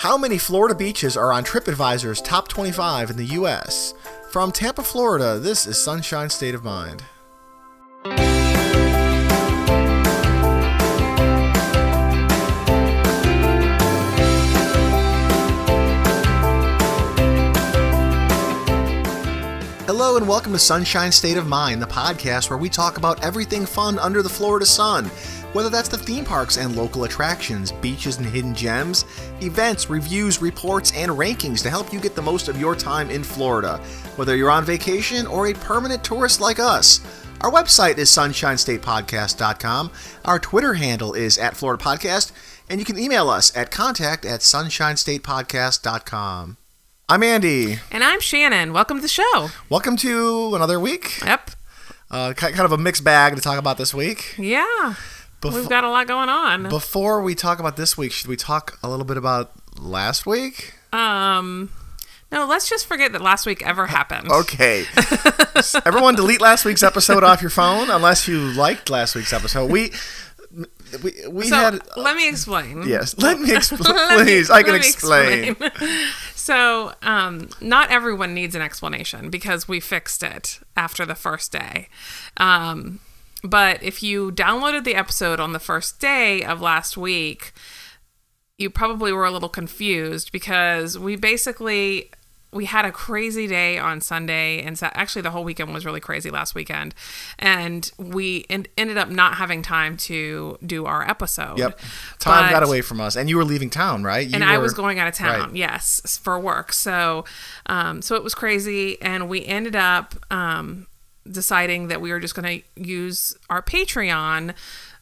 How many Florida beaches are on TripAdvisor's top 25 in the U.S.? From Tampa, Florida, this is Sunshine State of Mind. Hello and welcome to Sunshine State of Mind, the podcast where we talk about everything fun under the Florida sun. Whether that's the theme parks and local attractions, beaches and hidden gems, events, reviews, reports, and rankings to help you get the most of your time in Florida. Whether you're on vacation or a permanent tourist like us. Our website is sunshinestatepodcast.com. Our Twitter handle is at Florida Podcast, and you can email us at contact at sunshinestatepodcast.com. I'm Andy. And I'm Shannon. Welcome to the show. Welcome to another week. Yep. Uh, kind of a mixed bag to talk about this week. Yeah. Befo- We've got a lot going on. Before we talk about this week, should we talk a little bit about last week? Um no, let's just forget that last week ever happened. Okay. Everyone delete last week's episode off your phone unless you liked last week's episode. We we, we So had let me explain. Yes, let me explain. Let me- Please, I can me explain. so, um, not everyone needs an explanation because we fixed it after the first day. Um, but if you downloaded the episode on the first day of last week, you probably were a little confused because we basically we had a crazy day on Sunday and sa- actually the whole weekend was really crazy last weekend and we en- ended up not having time to do our episode. Yep. Time But- got away from us, and you were leaving town, right? You and I was going out of town, Right. yes, for work. So, um, so it was crazy, and we ended up um, deciding that we were just going to use our Patreon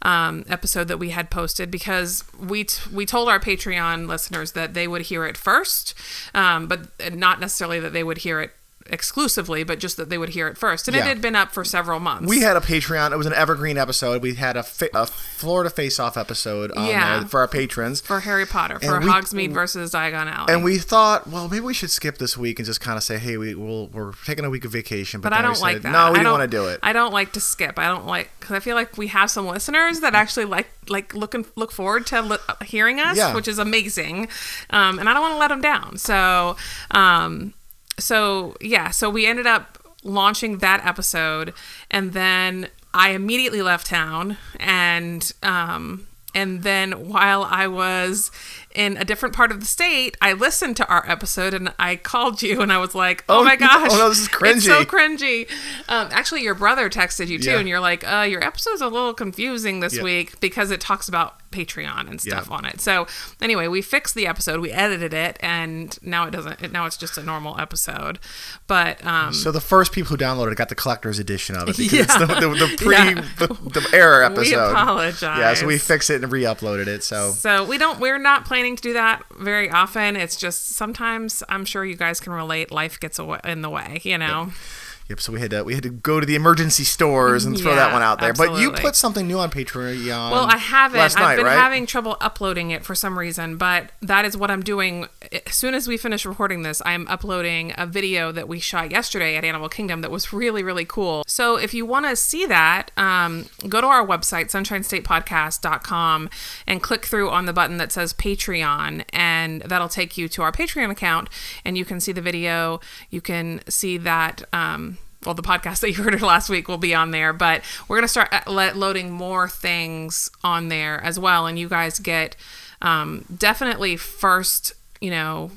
um, episode that we had posted because we t- we told our Patreon listeners that they would hear it first, um, but not necessarily that they would hear it exclusively, but just that they would hear it first. And Yeah. it had been up for several months. We had a Patreon. It was an evergreen episode. We had a, fa- a Florida Face Off episode on Yeah. for our patrons. for Harry Potter for And we- Hogsmeade versus Diagon Alley. And we thought, well, maybe we should skip this week and just kind of say, hey, we, we'll, we're taking a week of vacation. But, But I don't like said, that. No, we don't- want to do it. I don't like to skip. I don't like because I feel like we have some listeners that actually like like looking look forward to li- hearing us, Yeah. which is amazing. Um, and I don't want to let them down. So, um, so yeah, so we ended up launching that episode, and then I immediately left town, and um, and then while I was in a different part of the state, I listened to our episode and I called you and I was like, "Oh, Oh, my gosh, oh no, this is It's so cringy." cringy." Um, actually, your brother texted you too, Yeah. and you're like, uh, "Your episode's a little confusing this Yeah. week because it talks about Patreon and stuff Yeah. on it." So anyway, we fixed the episode, we edited it, and now it doesn't. It, now it's just a normal episode. But um, So the first people who downloaded it got the collector's edition of it because it's the, the, the pre Yeah. the, the error episode. we apologize. Yeah, so we fixed it and re-uploaded it. So So we don't. We're not planning to do that very often. It's just sometimes I'm sure you guys can relate. Life gets in the way, you know. Yep. So we had to we had to go to the emergency stores and throw that one out there. But you put something new on Patreon. Well, I haven't. I've night, been right? having trouble uploading it for some reason, but that is what I'm doing. As soon as we finish recording this, I'm uploading a video that we shot yesterday at Animal Kingdom that was really, really cool. So if you want to see that, um, go to our website, sunshinestatepodcast.com, and click through on the button that says Patreon, and that'll take you to our Patreon account, and you can see the video. You can see that. Um, well, the podcast that you heard last week will be on there, but we're going to start uh, let, loading more things on there as well. And you guys get um, definitely first, you know,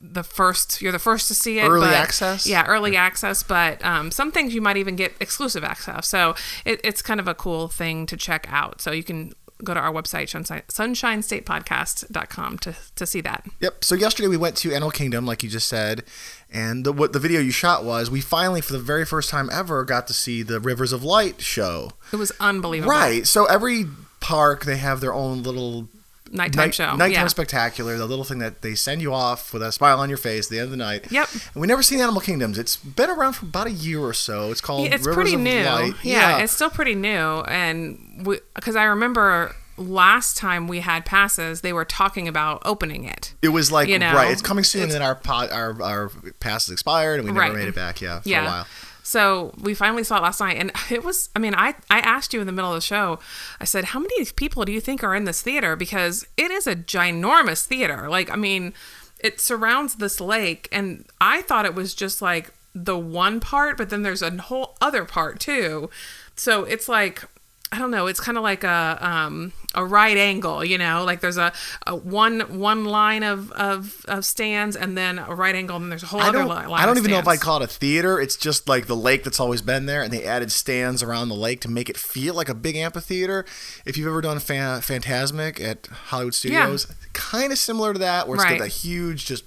the first, you're the first to see it. Early but- access? Yeah, early access, but um, some things you might even get exclusive access. So it, it's kind of a cool thing to check out. So you can go to our website, sunshine, sunshinestatepodcast.com to, to see that. Yep. So yesterday we went to Animal Kingdom, like you just said, and the, what the video you shot was we finally, for the very first time ever, got to see the Rivers of Light show. It was unbelievable. Right. So every park they have their own little Nighttime night- show. nighttime yeah. spectacular, the little thing that they send you off with a smile on your face at the end of the night. Yep. And we never seen Animal Kingdoms. It's been around for about a year or so. It's called Yeah, it's Rivers pretty of new. Light. Yeah, it's still pretty new, and because I remember last time we had passes, they were talking about opening it. It was like You know, right. It's coming soon, and then our po- our our pass is expired, and we never Right. made it back. Yeah, for yeah. a while. So we finally saw it last night, and it was. I mean, I I asked you in the middle of the show. I said, "How many people do you think are in this theater?" Because it is a ginormous theater. Like, I mean, it surrounds this lake, and I thought it was just like the one part, but then there's a whole other part too. So it's like I don't know. It's kind of like a um, a right angle, you know. Like there's a, a one one line of, of of stands, and then a right angle, and then there's a whole I other don't, line. I don't even know if I'd call it a theater. It's just like the lake that's always been there, and they added stands around the lake to make it feel like a big amphitheater. If you've ever done Fan- Phantasmic at Hollywood Studios, yeah. kind of similar to that, where it's Right. got a huge just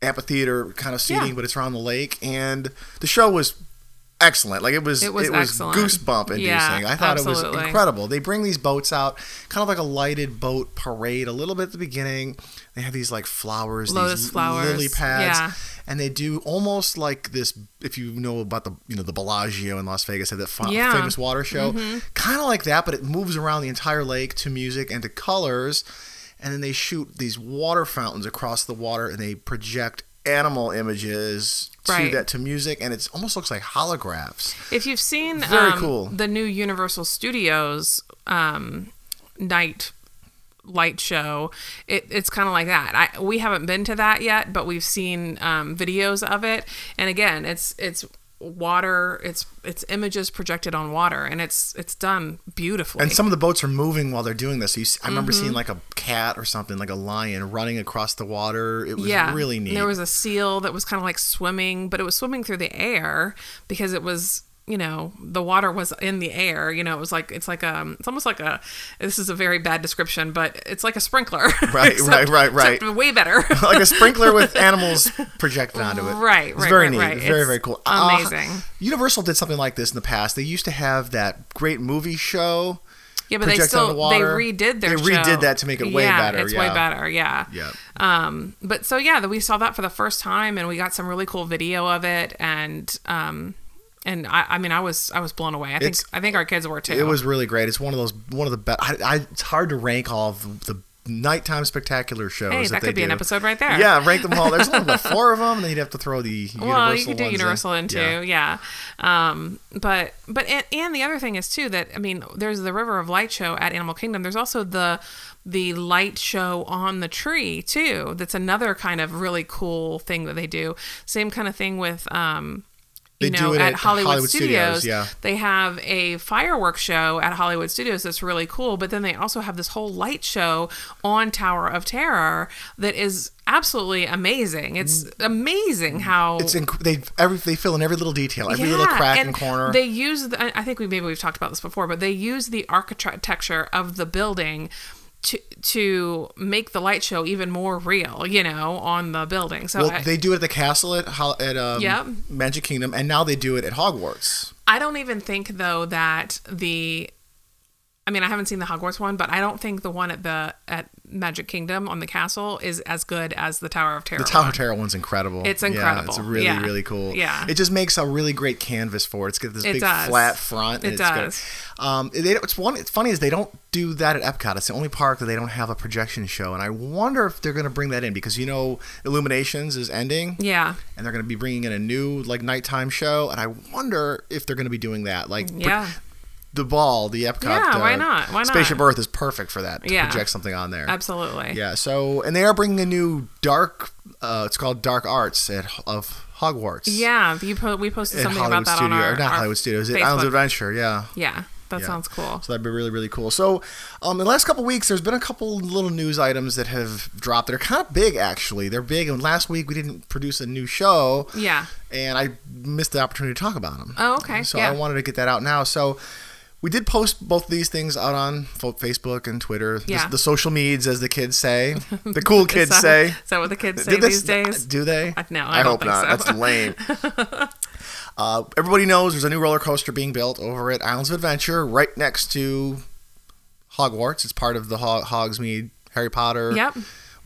amphitheater kind of seating, Yeah. but it's around the lake. And the show was excellent. Like it was, It was excellent. goosebump inducing. Yeah, I thought it was incredible. They bring these boats out, kind of like a lighted boat parade, a little bit at the beginning. They have these like flowers, Lotus these flowers, lily pads, yeah. and they do almost like this. If you know about the you know the Bellagio in Las Vegas, have that fa- Yeah. Mm-hmm. famous water show, kind of like that, but it moves around the entire lake to music and to colors, and then they shoot these water fountains across the water, and they project animal images to Right. that to music, and it almost looks like holographs. If you've seen Very um, cool. the new Universal Studios um, night light show, it, it's kind of like that. I we haven't been to that yet, but we've seen um, videos of it, and again, it's it's water, it's it's images projected on water, and it's it's done beautifully. And some of the boats are moving while they're doing this. So you see, I remember Mm-hmm. seeing like a cat or something, like a lion, running across the water. It was yeah, really neat. There was a seal that was kind of like swimming, but it was swimming through the air because it was, you know, the water was in the air. You know, it was like it's like um, it's almost like a. This is a very bad description, but it's like a sprinkler. Right, Except- right, right, right. way better. like a sprinkler with animals projected onto it. Right, It's right, very right, neat. right. Very, It's very cool. Uh, amazing. Universal did something like this in the past. They used to have that great movie show. yeah, but they still they redid their. They redid show. that to make it way yeah, better, It's way better. Yeah. Yeah. Um, but so yeah, we saw that for the first time, and we got some really cool video of it, and um, and I, I mean, I was I was blown away. I think It's- I think our kids were too. It was really great. It's one of those one of the best. I, I, it's hard to rank all of the nighttime spectacular shows. Hey, that, that could be an episode right there. Yeah, rank them all. There's only what, four of them, and then you'd have to throw the Universal Well, you could do ones in. Universal in too, yeah. Um, but but and, and the other thing is too that I mean, there's the River of Light show at Animal Kingdom. There's also the the light show on the tree too. That's another kind of really cool thing that they do. Same kind of thing with um, They know, do it at, at Hollywood, Hollywood Studios, Studios, yeah. they have a fireworks show at Hollywood Studios that's really cool. But then they also have this whole light show on Tower of Terror that is absolutely amazing. It's mm. amazing how It's inc- they every they fill in every little detail, every little crack and corner. They use the, I think we maybe we've talked about this before, but they use the architecture of the building to to make the light show even more real, you know, on the building. So well, I, they do it at the castle at at um, Yep. Magic Kingdom, and now they do it at Hogwarts. I don't even think though that the I mean, I haven't seen the Hogwarts one, but I don't think the one at the at Magic Kingdom on the castle is as good as the Tower of Terror. The Tower of Terror one's incredible. It's Yeah, incredible. it's really Yeah. really cool. Yeah. it just makes a really great canvas for it. It's got this It big does. flat front. And It it's does. Good. Um, they, it's one. It's funny is they don't do that at Epcot. It's the only park that they don't have a projection show, and I wonder if they're going to bring that in because you know Illuminations is ending. Yeah. and they're going to be bringing in a new like nighttime show and i wonder if they're going to be doing that like Yeah. The ball the epcot Yeah, why uh, not? Why not? spaceship earth is perfect for that to Yeah. project something on there Absolutely. yeah so and they are bringing a new dark uh, it's called dark arts at of hogwarts Yeah, you po- we posted something hollywood about that studio on our or not our hollywood studios Facebook. islands of adventure yeah Yeah, that Yeah. sounds cool. so that'd be really, really cool. So, um, in the last couple weeks, there's been a couple little news items that have dropped that are kind of big, actually. They're big, and last week we didn't produce a new show, Yeah. and I missed the opportunity to talk about them. Oh, okay. So yeah. I wanted to get that out now. So we did post both of these things out on Facebook and Twitter. The- Yeah. The, social meds, as the kids say, the cool kids that- say. Is that what the kids say these days? Do they? No, I don't hope not. so. That's lame. uh, everybody knows there's a new roller coaster being built over at Islands of Adventure, right next to Hogwarts. It's part of the Ho- Hogsmeade Harry Potter Yep.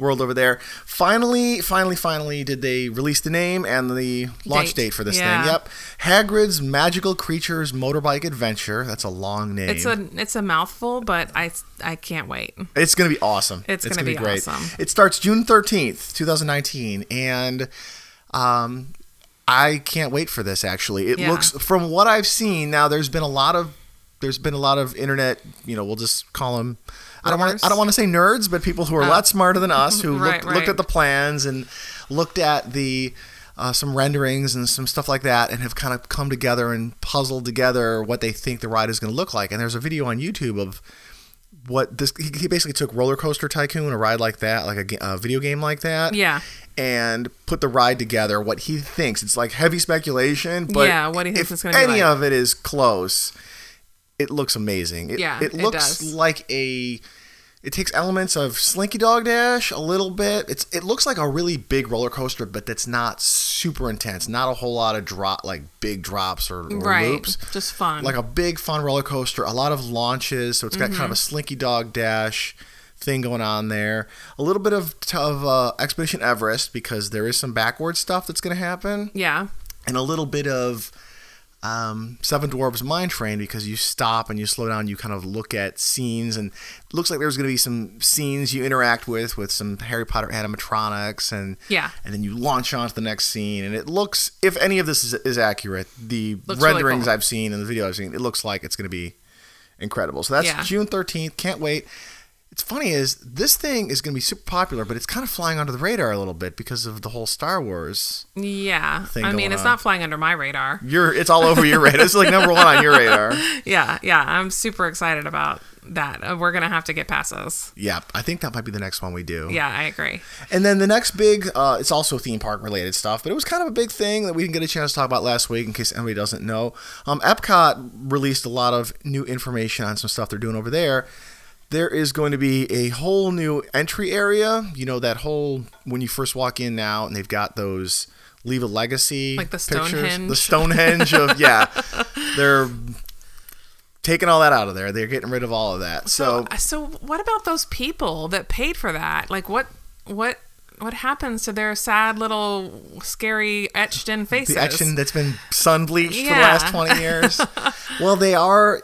World over there. Finally, finally, finally, did they release the name and the launch Date. date for this Yeah. thing? Yep, Hagrid's Magical Creatures Motorbike Adventure. That's a long name. It's a it's a mouthful, but I I can't wait. It's gonna be awesome. It's gonna gonna be great. awesome. It starts June thirteenth, two thousand nineteen, and um, I can't wait for this. Actually, it Yeah. looks from what I've seen. Now, there's been a lot of there's been a lot of internet. You know, we'll just call them. I don't want to. I don't want to say nerds, but people who are a lot smarter than us who Right, looked, looked at the plans and looked at the uh, some renderings and some stuff like that, and have kind of come together and puzzled together what they think the ride is going to look like. And there's a video on YouTube of what this. He, he basically took Roller Coaster Tycoon, a ride like that, like a, a video game like that, Yeah. and put the ride together. What he thinks it's like heavy speculation, but Yeah, what he thinks if it's gonna be any like. of it is close, it looks amazing. It, Yeah, it it looks does. like a. It takes elements of Slinky Dog Dash a little bit. It's it looks like a really big roller coaster, but that's not super intense. Not a whole lot of drop like big drops or, or Right. loops Just fun. like a big fun roller coaster a lot of launches so it's got Mm-hmm. kind of a slinky dog dash thing going on there a little bit of, of uh, expedition everest because there is some backward stuff that's going to happen yeah. and a little bit of um, seven dwarves mine train because you stop and you slow down you kind of look at scenes and it looks like there's going to be some scenes you interact with with some harry potter animatronics and Yeah. and then you launch on to the next scene and it looks if any of this is, is accurate the Looks really renderings cool. i've seen and the video i've seen it looks like it's going to be incredible so that's Yeah. june 13th can't wait it's funny is this thing is going to be super popular but it's kind of flying under the radar a little bit because of the whole star wars Yeah. I mean, it's on. not flying under my radar. you're it's all over your radar it's like number one on your radar Yeah. Yeah. I'm super excited about that. Uh, We're going to have to get past passes. yeah i think that might be the next one we do Yeah, I agree. And then the next big, uh, it's also theme park related stuff, but it was kind of a big thing that we didn't get a chance to talk about last week in case anybody doesn't know. Um, Epcot released a lot of new information on some stuff they're doing over there. There is going to be a whole new entry area. You know, that whole, when you first walk in now, and they've got those leave a legacy Like the pictures. Stonehenge. The Stonehenge of, yeah. They're taking all that out of there. They're getting rid of all of that. So, uh, So what about those people that paid for that? Like what what what happens to their sad little scary etched in faces? the action that's been sun bleached for the last 20 years. well, they are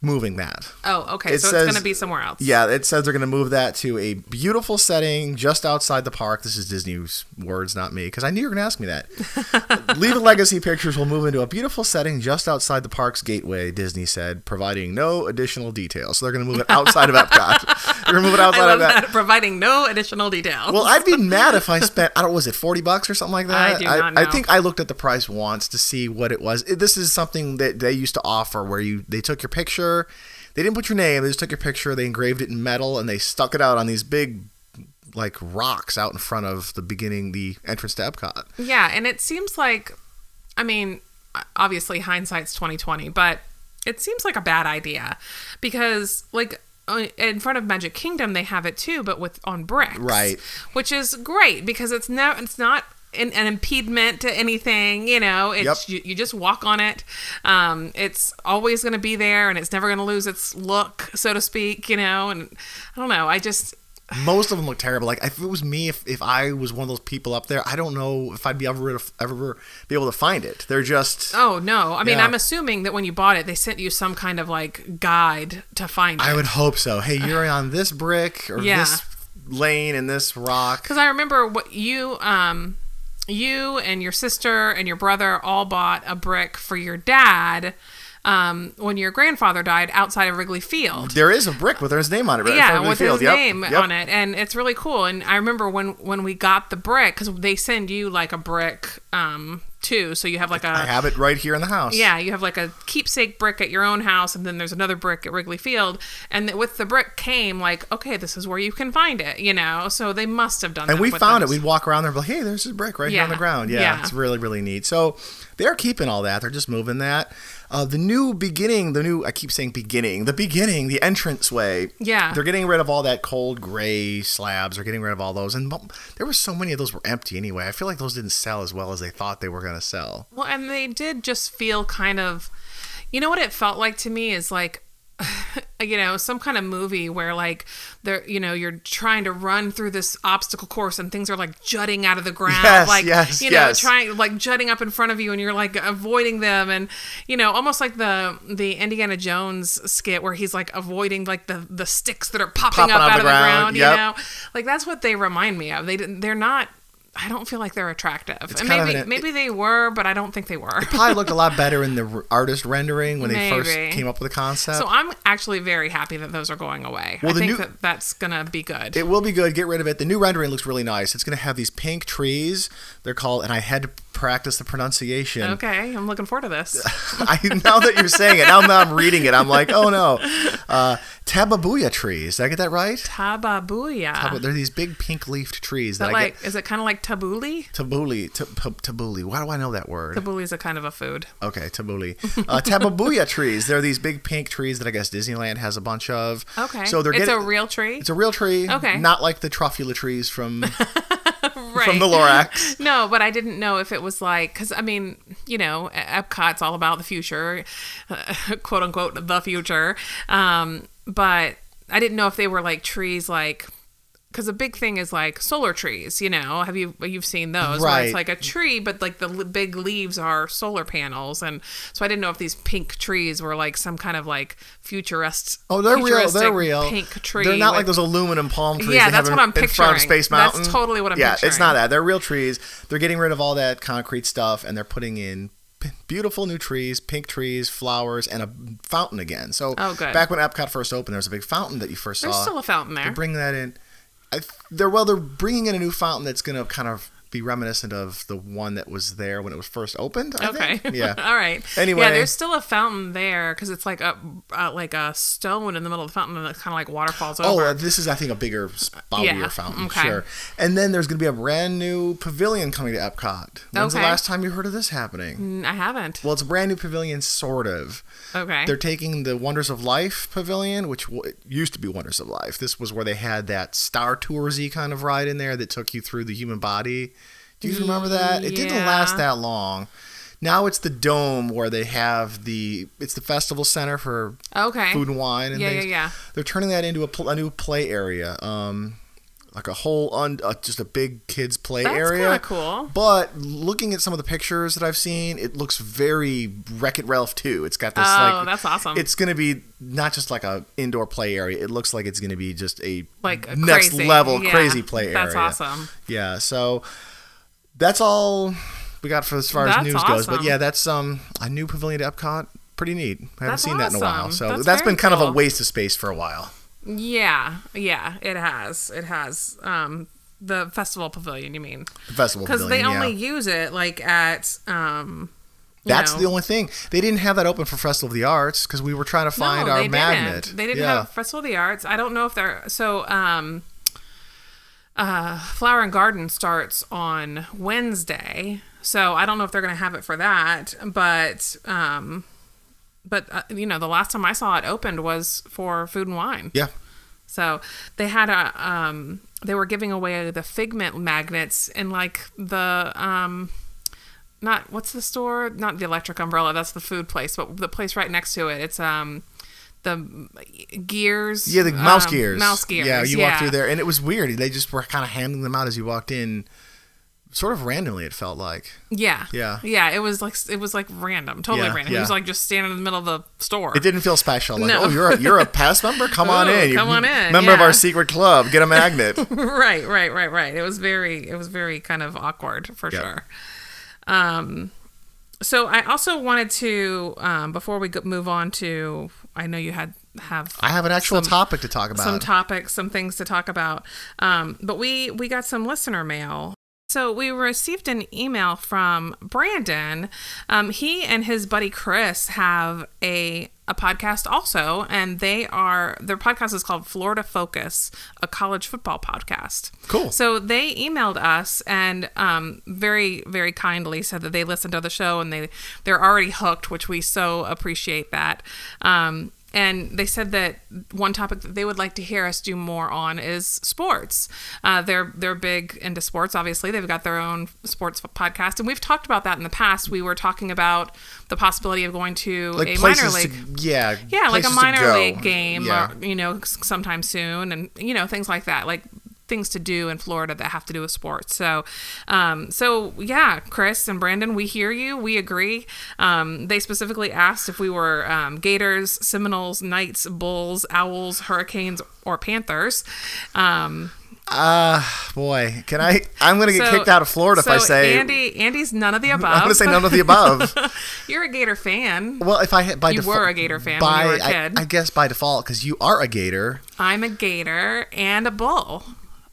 moving that. Oh, okay. It so says- it's going to be somewhere else. Yeah, it says they're going to move that to a beautiful setting just outside the park. This is Disney's words, not me, because I knew you were going to ask me that. Leave a Legacy Pictures will move into a beautiful setting just outside the park's gateway, Disney said, providing no additional details. So they're going to move it outside of Epcot. They're going to move it I outside of that. that. Providing no additional details. Well, I'd be mad if I spent I don't know, was it forty bucks or something like that. I do not I, know. think I looked at the price once to see what it was. This is something that they used to offer where you they took your picture, they didn't put your name, they just took your picture, they engraved it in metal, and they stuck it out on these big like rocks out in front of the beginning the entrance to Epcot. Yeah, and it seems like, I mean, obviously hindsight's twenty twenty, but it seems like a bad idea because like uh, in front of Magic Kingdom they have it too, but with on bricks, Right. Which is great because it's no, it's not. An, an impediment to anything, you know. It's Yep. you, you just walk on it. Um, it's always going to be there, and it's never going to lose its look, so to speak. You know, and I don't know. I just Most of them look terrible. Like if it was me, if, if I was one of those people up there, I don't know if I'd be ever ever be able to find it. They're just Oh no! I mean, Yeah. I'm assuming that when you bought it, they sent you some kind of like guide to find it. I would hope so. Hey, you're on this brick or Yeah. this lane and this rock. because I remember what you, um, you and your sister and your brother all bought a brick for your dad, um, when your grandfather died outside of Wrigley Field. There is a brick with his name on it. Right yeah, with field. his Yep, name yep. on it, and it's really cool. And I remember when when we got the brick because they send you like a brick, um, too. So you have like a I have it right here in the house. Yeah, you have like a keepsake brick at your own house, and then there's another brick at Wrigley Field. And with the brick came like, okay, this is where you can find it, you know. So they must have done. That. And we found those. it. We'd walk around there and be like, hey, there's this brick right here on the ground. Yeah, yeah. it's really, really neat. So they're keeping all that. They're just moving that. Uh, the new beginning, the new, I keep saying beginning, the beginning, the entrance way. Yeah. They're getting rid of all that cold gray slabs. They're getting rid of all those. And there were so many of those were empty anyway. I feel like those didn't sell as well as they thought they were going to sell. Well, and they did just feel kind of, you know what it felt like to me is like, you know, some kind of movie where like they're, you know, you're trying to run through this obstacle course and things are like jutting out of the ground, Yes, like yes, you know, yes. trying like jutting up in front of you, and you're like avoiding them, and you know, almost like the the Indiana Jones skit where he's like avoiding like the the sticks that are popping, Popping up out of the ground, ground, yep. you know, like that's what they remind me of. They they're not I don't feel like they're attractive. and maybe an- maybe they were, but I don't think they were. it Probably looked a lot better in the artist rendering when they first came up with the concept. So I'm actually very happy that those are going away. Well, I think new- that that's gonna be good. It will be good. Get rid of it. The new rendering looks really nice. It's going to have these pink trees. They're called, and I had to practice the pronunciation. okay, I'm looking forward to this. I, now that you're saying it, now that I'm reading it, I'm like, oh no. Uh, Tabebuia trees. Did I get that right? Tabebuia. They're these big pink leafed trees that I like, is it kind of like tabuli? get. Tabuli. Tabuli. Why do I know that word? Tabuli is a kind of a food. Okay, tabuli. Uh, tabebuia trees. They're these big pink trees that I guess Disneyland has a bunch of. Okay. So they're it's getting. a real tree. it's a real tree. Okay. Not like the truffula trees from right. from the Lorax. No, but I didn't know if it was like because I mean, you know, Epcot's all about the future, quote unquote, the future. Um, but I didn't know if they were like trees, like because a big thing is like solar trees. You know, have you you've seen those? Right. it's like a tree, but like the l- big leaves are solar panels, and so I didn't know if these pink trees were like some kind of like futurist. Oh, they're real. They're real. Pink tree. They're not like those aluminum palm trees. Yeah, they have that's in- what I'm in front of picturing. Space That's totally what I'm yeah, it's not that. They're real trees. They're getting rid of all that concrete stuff, and they're putting in beautiful new trees, pink trees, flowers, and a fountain again. So Oh, good. back when Epcot first opened, there was a big fountain that you first There's saw. There's still a fountain there. They're bringing that in. I, they're well, they're bringing in a new fountain that's going to kind of be reminiscent of the one that was there when it was first opened. I Okay. think. Yeah. All right. Anyway. Yeah, there's still a fountain there because it's like a uh, like a stone in the middle of the fountain and it kind of like waterfalls Oh, over. uh, this is I think a bigger, spoutier Yeah, fountain. okay. Sure. And then there's going to be a brand new pavilion coming to Epcot. When's the last time you heard of this happening? Mm, I haven't. Well, it's a brand new pavilion, sort of. Okay. They're taking the Wonders of Life pavilion, which w- it used to be Wonders of Life. This was where they had that Star Toursy kind of ride in there that took you through the human body. Do you remember that? It didn't last that long. Now it's the dome where they have the it's the festival center for okay. food and wine and Yeah, things. yeah, yeah. They're turning that into a, pl- a new play area, um, like a whole un- uh, just a big kids play That's area. kind of cool. But looking at some of the pictures that I've seen, it looks very Wreck It Ralph too. It's got this Oh, like that's awesome. It's going to be not just like a indoor play area. It looks like it's going to be just a Like a next crazy. level Yeah, crazy play area. That's awesome. Yeah, so that's all we got for as far as That's news goes. But yeah, that's um a new pavilion at Epcot. Pretty neat. I haven't That's seen that in a while. So That's that's been kind of a waste of space for a while. Yeah, yeah, it has. It has. Um, the festival pavilion, you mean? The festival Because they only yeah. use it like at um. That's know- the only thing. They didn't have that open for Festival of the Arts because we were trying to find no, our they magnet. Didn't. They didn't yeah. have Festival of the Arts. I don't know if they're so. Um, uh, Flower and Garden starts on Wednesday, so I don't know if they're going to have it for that. But um, but uh, you know, the last time I saw it opened was for Food and Wine. Yeah. So they had a um they were giving away the figment magnets in like the um not what's the store? Not the electric umbrella, that's the food place, but the place right next to it. It's um the gears. Yeah, the mouse um, gears. Mouse gears. Yeah, you walk through there, and it was weird. They just were kind of handing them out as you walked in, sort of randomly. It felt like. Yeah. Yeah. Yeah. It was like it was like random, totally Yeah, random. He was like just standing in the middle of the store. It didn't feel special. Like, No. oh, you're a, you're a pass member. Come on in. You're come on in, Member of our secret club. Get a magnet. right, right, right, right. It was very, it was very kind of awkward for Yeah. sure. Um, so I also wanted to, um, before we move on to, I know you had have I have an actual Some- topic to talk about. some topics, some things to talk about. Um, but we we got some listener mail. So we received an email from Brandon. Um, he and his buddy Chris have a a podcast also, and they are their podcast is called Florida Focus, a college football podcast. Cool. So they emailed us and um, very very kindly said that they listened to the show and they they're already hooked, which we so appreciate that. Um, and they said that one topic that they would like to hear us do more on is sports. Uh, they're they're big into sports. Obviously, they've got their own sports podcast, and we've talked about that in the past. We were talking about the possibility of going to like a minor league. to yeah yeah, like a minor league game, Yeah. or, you know, sometime soon, and you know things like that, like things to do in Florida that have to do with sports. So, um, so yeah, Chris and Brandon, we hear you, we agree. Um, they specifically asked if we were um, Gators, Seminoles, Knights, Bulls, Owls, Hurricanes, or Panthers. Um, Ah, boy, can I? I'm gonna get So- kicked out of Florida so if I say. Andy. Andy's none of the above. I'm gonna say none of the above. You're a Gator fan. Well, if I by You default, were a Gator fan by, you were a I-. I, guess by default because you are a Gator. I'm a Gator and a Bull.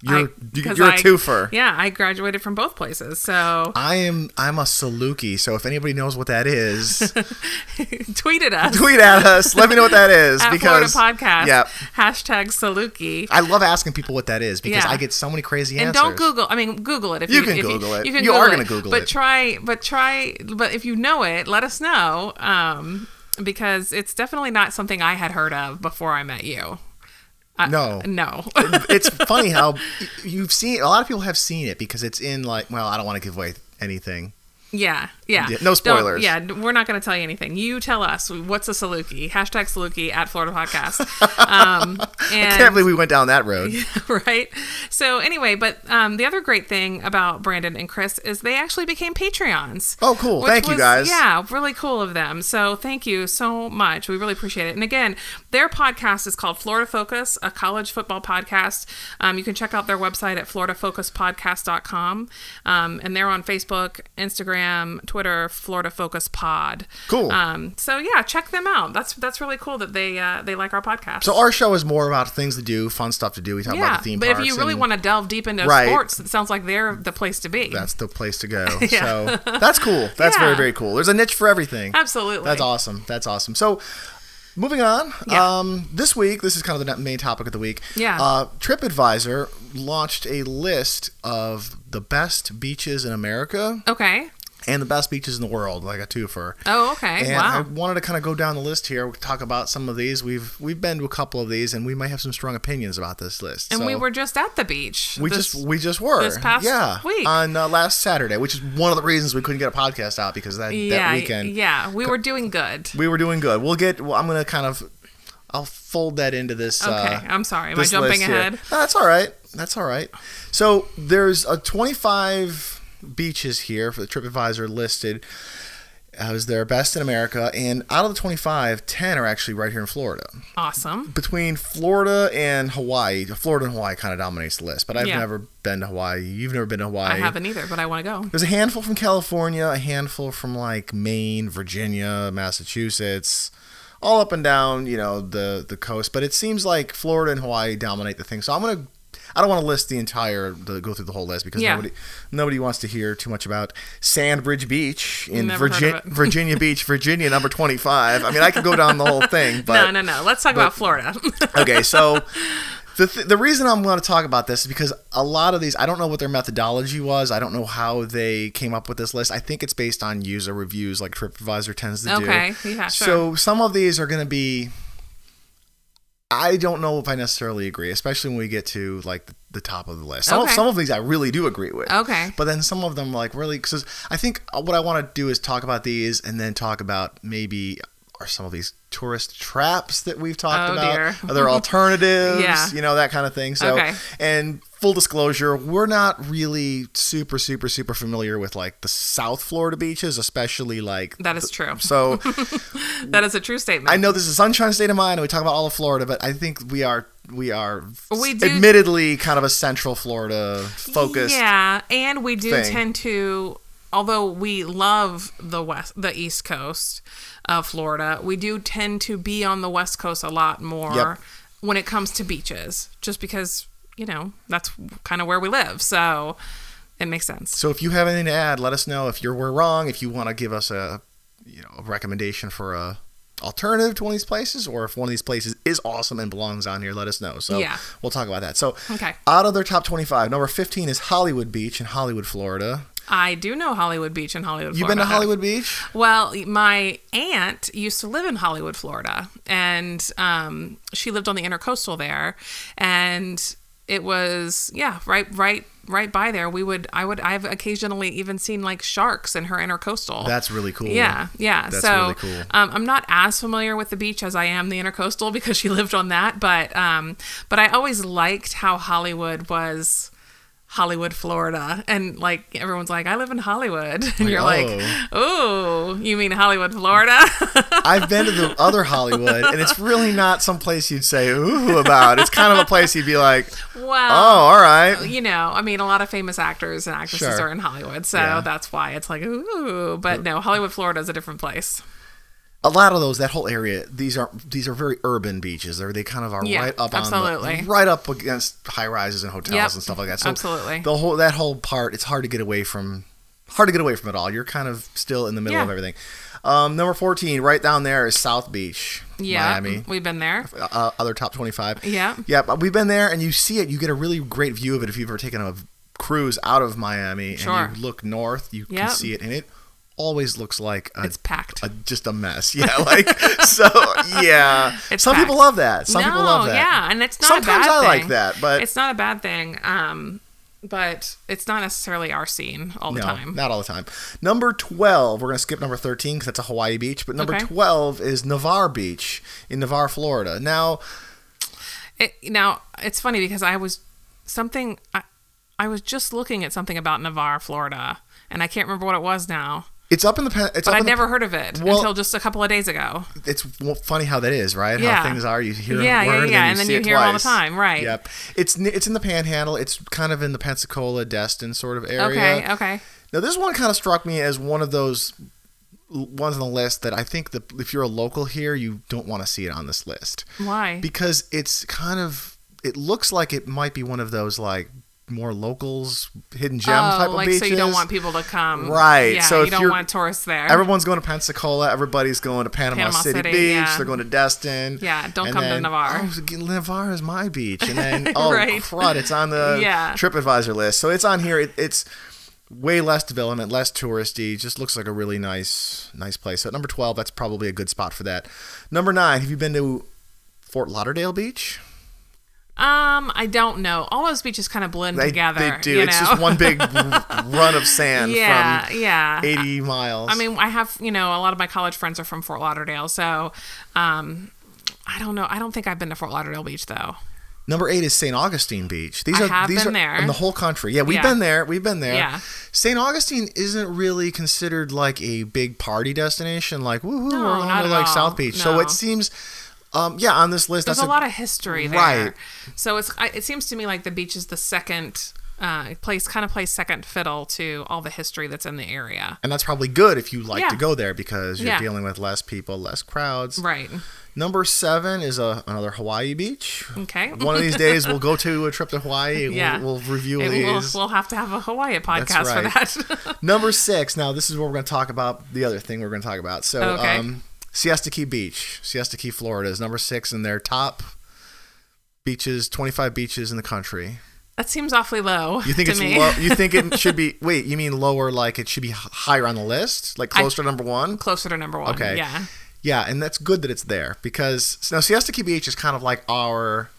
You're I- you- you're a I- twofer. Yeah, I graduated from both places. So I am I'm a Saluki, so if anybody knows what that is, tweet at us. tweet at us. Let me know what that is at because Florida Podcast. Yep. Hashtag Saluki. I love asking people what that is because Yeah. I get so many crazy And answers. don't Google. I mean, Google it if You you, can if Google it. You can You Google are gonna Google but it. try, but try, but if you know it, let us know. Um, because it's definitely not something I had heard of before I met you. I- No. no. it's funny how you've seen a lot of people have seen it because it's in like well I don't want to give away anything. Yeah, yeah. Yeah, no Don't- spoilers. yeah, we're not going to tell you anything. You tell us what's a Saluki. Hashtag Saluki at Florida Podcast. Um, and I can't believe we went down that road. right? So anyway, but um, the other great thing about Brandon and Chris is they actually became Patreons. Oh, cool. Thank you, guys. Yeah, really cool of them. So thank you so much. We really appreciate it. And again, their podcast is called Florida Focus, a college football podcast. Um, you can check out their website at floridafocuspodcast.com. Um, and they're on Facebook, Instagram, Twitter, Florida Focus Pod. Cool. Um, so yeah, check them out. That's that's really cool that they uh, they like our podcast. So our show is more about things to do, fun stuff to do. We talk Yeah, about the theme but if you really and want to delve deep into Right. sports, it sounds like they're the place to be. that's the place to go. Yeah. So that's cool. That's Yeah. very very cool. There's a niche for everything. Absolutely. That's awesome. That's awesome. So, moving on. Yeah. Um, this week, this is kind of the main topic of the week. Yeah. Uh, TripAdvisor launched a list of the best beaches in America Okay. And the best beaches in the world, like a twofer. Oh, okay. And I wanted to kind of go down the list here, talk about some of these. We've we've been to a couple of these, and we might have some strong opinions about this list. and So we were just at the beach. we this- just we just were this past yeah week. on uh, last Saturday, which is one of the reasons we couldn't get a podcast out because that yeah, that weekend yeah, we were doing good. we were doing good. We'll get. Well, I'm gonna kind of. I'll fold that into this. Okay, uh, I'm sorry. Am I jumping ahead? No, that's all right. That's all right. So there's a 25 beaches here for the TripAdvisor listed as their best in America, and out of the 25, 10 are actually right here in Florida. Awesome. Between Florida and Hawaii, Florida and Hawaii kind of dominates the list. But I've Yeah. never been to Hawaii. You've never been to Hawaii. I haven't either, but I want to go. There's a handful from California, a handful from like Maine, Virginia, Massachusetts, all up and down, you know, the the coast. But it seems like Florida and Hawaii dominate the thing. So I'm gonna. I don't want to list the entire, the, go through the whole list because Yeah. nobody, nobody wants to hear too much about Sandbridge Beach in Virginia. Virginia Beach, Virginia, number 25. I mean, I could go down the whole thing, but no, no, no. Let's talk about Florida. okay, so the th- the reason I'm going to talk about this is because a lot of these I don't know what their methodology was. I don't know how they came up with this list. I think it's based on user reviews, like TripAdvisor tends to do. Okay, yeah, sure. So some of these are going to be. I don't know if I necessarily agree, especially when we get to like the, the top of the list. Some, of, some of these I really do agree with. Okay. But then some of them like really because I think uh, what I want to do is talk about these and then talk about maybe are some of these tourist traps that we've talked Oh, about dear. are there alternatives Yeah. you know that kind of thing so Okay. and full disclosure we're not really super super super familiar with like the south florida beaches especially like that is true. so That is a true statement. i know this is sunshine state of mind and we talk about all of florida but i think we are we are We do- admittedly kind of a central florida focused Yeah, and we do thing. tend to, although we love the west, the East Coast of Florida, we do tend to be on the West Coast a lot more Yep. when it comes to beaches, just because you know that's kind of where we live. So it makes sense. So if you have anything to add, let us know. If you're we're wrong, if you want to give us a you know a recommendation for a alternative to one of these places, or if one of these places is awesome and belongs on here, let us know. So Yeah. we'll talk about that. So Okay. out of their top 25, number 15 is Hollywood Beach in Hollywood, Florida. I do know Hollywood Beach in Hollywood. You've been to Hollywood Beach? Well, my aunt used to live in Hollywood, Florida, and um, she lived on the intercoastal there, and it was yeah, right, right, right by there. We would, I would, I've occasionally even seen like sharks in her intercoastal. That's really cool. Yeah, yeah. That's so really cool. um, I'm not as familiar with the beach as I am the intercoastal because she lived on that, but um, but I always liked how Hollywood was Hollywood, Florida. And like everyone's like, I live in Hollywood. And you're like, oh, you mean Hollywood, Florida? I've been to the other Hollywood, and it's really not some place you'd say ooh about. It's kind of a place you'd be like, well, oh, all right. you know, I mean, a lot of famous actors and actresses Sure. are in Hollywood, so Yeah. that's why it's like, ooh. But no, Hollywood, Florida is a different place. A lot of those, that whole area, these are these are very urban beaches. They're, they kind of are Yeah, right up absolutely. on the, right up against high rises and hotels Yep, and stuff like that. So absolutely. the whole that whole part, it's hard to get away from. Hard to get away from it all. You're kind of still in the middle Yeah. of everything. Um, number 14, right down there is South Beach, Yeah, Miami. we've been there. uh, other top 25. Yeah. Yeah, but we've been there and you see it. You get a really great view of it if you've ever taken a cruise out of Miami Sure. and you look north, you can see it and it always looks like a, It's packed. a just a mess. Yeah, like so yeah. It's Some packed. people love that. Some no, people love that. yeah, and it's not Sometimes a bad I thing. like that, but it's not a bad thing. Um, but it's not necessarily our scene all the no, time. not all the time. Number 12, we're going to skip number 13 because that's a Hawaii beach, but number Okay. 12 is Navarre Beach in Navarre, Florida. Now, It, now it's funny because I was something. I, I was just looking at something about Navarre, Florida, and I can't remember what it was now. It's up in the it's But I'd the never heard of it Well- until just a couple of days ago. it's funny how that is, right? How things are. You hear Yeah, yeah, yeah, and and then you it hear all the time, right. Yep. It's it's in the Panhandle. It's kind of in the Pensacola, Destin sort of area. Okay, okay. Now this one kind of struck me as one of those ones on the list that I think that if you're a local here, you don't want to see it on this list Why? because it's kind of it looks like it might be one of those like more locals hidden gem oh, type of like beaches. so you don't want people to come. Right, Yeah, so you don't want tourists there. Everyone's going to Pensacola. Everybody's going to Panama, Panama City, City, Beach. yeah. They're going to Destin. Yeah, don't And come to Navarre. Oh, Navarre is my beach. And then, oh, Right. crud, it's on the Yeah. TripAdvisor list. So it's on here. It, it's way less development, less touristy. Just looks like a really nice, nice place. So at number 12, that's probably a good spot for that. Number nine, have you been to Fort Lauderdale Beach? Um, I don't know. All those beaches kind of blend They, together. they do. You it's know? just one big run of sand yeah, from yeah. 80 miles. I mean, I have you know a lot of my college friends are from Fort Lauderdale, so um, I don't know. I don't think I've been to Fort Lauderdale Beach though. Number eight is St. Augustine Beach. These I are these been are there. in the whole country. Yeah, we've Yeah. been there. We've been there. Yeah. St. Augustine isn't really considered like a big party destination, like woohoo, No, we're on to like all. South Beach. So it seems, um, yeah, on this list, There's that's a lot of history there, Right. so it's it seems to me like the beach is the second uh, place, kind of plays second fiddle to all the history that's in the area. and that's probably good if you like Yeah. to go there because you're Yeah. dealing with less people, less crowds. Right. Number seven is a, another Hawaii beach. Okay. One of these days, we'll go to a trip to Hawaii. Yeah. We'll, we'll review It- these. we'll, we'll have to have a Hawaii podcast right. for that. Number six. Now, this is where we're going to talk about the other thing we're going to talk about. So, Okay. um, Siesta Key Beach, Siesta Key, Florida, is number six in their top beaches, 25 beaches in the country. that seems awfully low. You think it's low? You think it should be? Wait, you mean lower? Like it should be higher on the list, like closer to number one? closer to number one? Okay. Yeah. Yeah, and that's good that it's there because now Siesta Key Beach is kind of like our,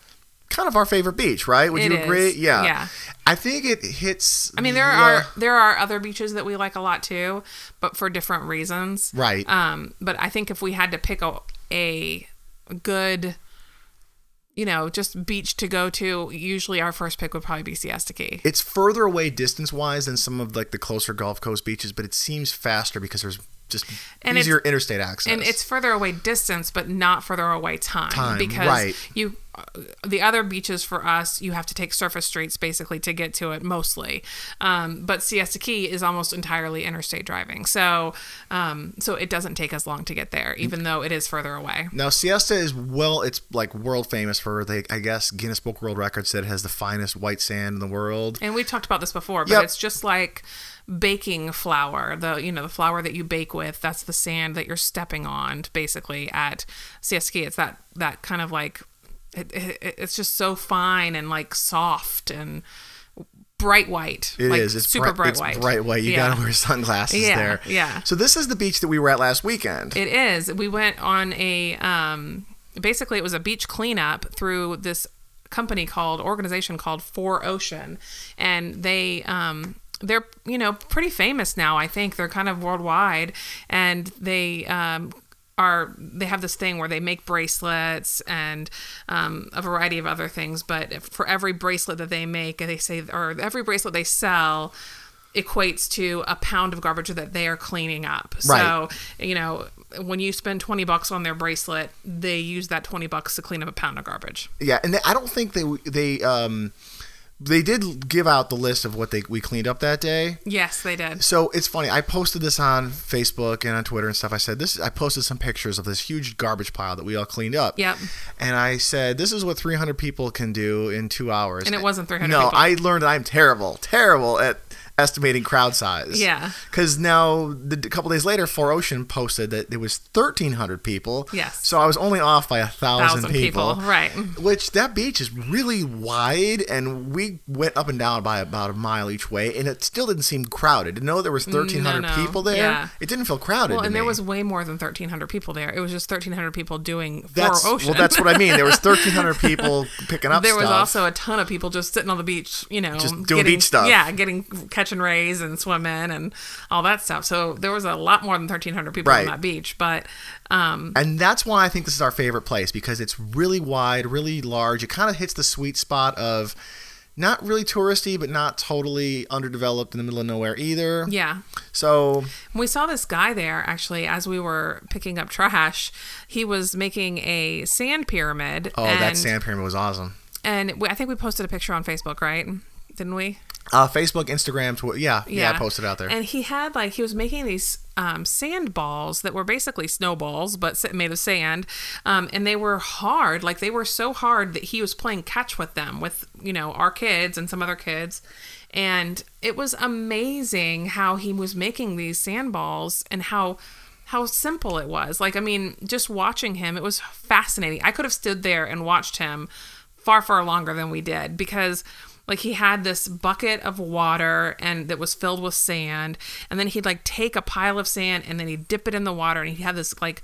kind of our favorite beach, right? Would It you is, agree? Yeah. yeah. I think it hits. I mean, there the- are there are other beaches that we like a lot too, but for different reasons. Right. Um, but I think if we had to pick a a good, you know, just beach to go to, usually our first pick would probably be Siesta Key. It's further away distance wise than some of like the closer Gulf Coast beaches, but it seems faster because there's just And easier interstate access. and it's further away distance, but not further away time. Time, because right. you, the other beaches for us, you have to take surface streets basically to get to it mostly. Um, but Siesta Key is almost entirely interstate driving, so um, so it doesn't take as long to get there, even though it is further away. now Siesta is well, it's like world famous for the I guess Guinness Book World Records said it has the finest white sand in the world. And we talked about this before, but Yep. it's just like baking flour. The you know the flour that you bake with, that's the sand that you're stepping on basically at Siesta Key. It's that that kind of like it, it, it's just so fine and like soft and bright white. It like is. It's super bright, it's white. bright white. You Yeah. gotta wear sunglasses Yeah, there. yeah. So this is the beach that we were at last weekend. It is. We went on a um basically it was a beach cleanup through this company called organization called 4ocean and they um they're you know pretty famous now I think they're kind of worldwide and they um are they have this thing where they make bracelets and um, a variety of other things but if, for every bracelet that they make they say or every bracelet they sell equates to a pound of garbage that they are cleaning up Right. so you know when you spend 20 bucks on their bracelet they use that 20 bucks to clean up a pound of garbage Yeah, and they, I don't think they they um they did give out the list of what they we cleaned up that day. yes they did So it's funny. I posted this on Facebook and on Twitter and stuff. I said this. I posted some pictures of this huge garbage pile that we all cleaned up. Yep. And I said this is what 300 people can do in two hours. And it wasn't 300 No, people. I learned that I'm terrible, terrible at estimating crowd size. Yeah. Because now the, a couple days later, 4ocean posted that there was 1,300 people. Yes. So I was only off by a thousand, people. people right Which that beach is really wide, and we went up and down by about a mile each way, and it still didn't seem crowded. To know there was mm, thirteen hundred No, no. people there, Yeah. it didn't feel crowded. well and there me. was way more than 1300 people there it was just 1300 people doing that's 4ocean well, that's what I mean. There was thirteen hundred people picking up. there was also a ton of people just sitting on the beach, you know, Just doing getting, beach stuff. Yeah, getting catching rays and swimming and all that stuff. So there was a lot more than thirteen hundred people Right. on that beach. But um, And that's why I think this is our favorite place because it's really wide, really large. It kind of hits the sweet spot of not really touristy, but not totally underdeveloped in the middle of nowhere either. yeah, So we saw this guy there actually as we were picking up trash. He was making a sand pyramid. oh, and, that sand pyramid was awesome. And we, I think we posted a picture on Facebook, right? Didn't we? Uh, Facebook, Instagram, tw- yeah, yeah, I posted out there. And he had like he was making these um, sand balls that were basically snowballs, but made of sand, um, and they were hard. Like they were so hard that he was playing catch with them with you know our kids and some other kids, and it was amazing how he was making these sand balls and how how simple it was. Like I mean, just watching him, it was fascinating. I could have stood there and watched him far far longer than we did because like he had this bucket of water and that was filled with sand and then he'd like take a pile of sand and then he'd dip it in the water and he'd have this like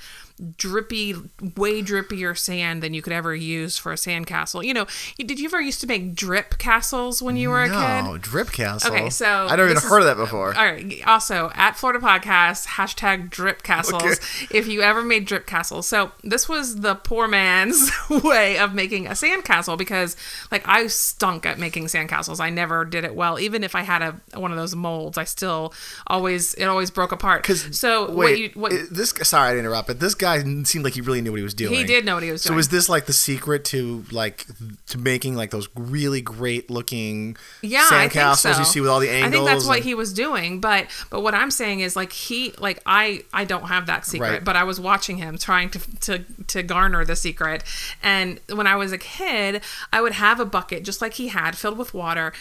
drippy way drippier sand than you could ever use for a sand castle you know did you ever used to make drip castles when you were a kid no, Drip Castle. Okay, so I never even is- heard of that before. all right. Also, at Florida Podcast, hashtag drip castles. Okay. If you ever made drip castles. So, this was the poor man's way of making a sandcastle because, like, I stunk at making sandcastles. I never did it well. Even if I had a one of those molds, I still always, it always broke apart. Because so, wait, what you, what, this sorry to interrupt, but this guy seemed like he really knew what he was doing. he did know what he was doing. So is this like the secret to like to making like those really great looking yeah, I think sandcastles so. you see with all the angles? I think that's what he was doing, but but what I'm saying is like he like I I don't have that secret, Right. but I was watching him trying to to to garner the secret. And when I was a kid, I would have a bucket just like he had filled with water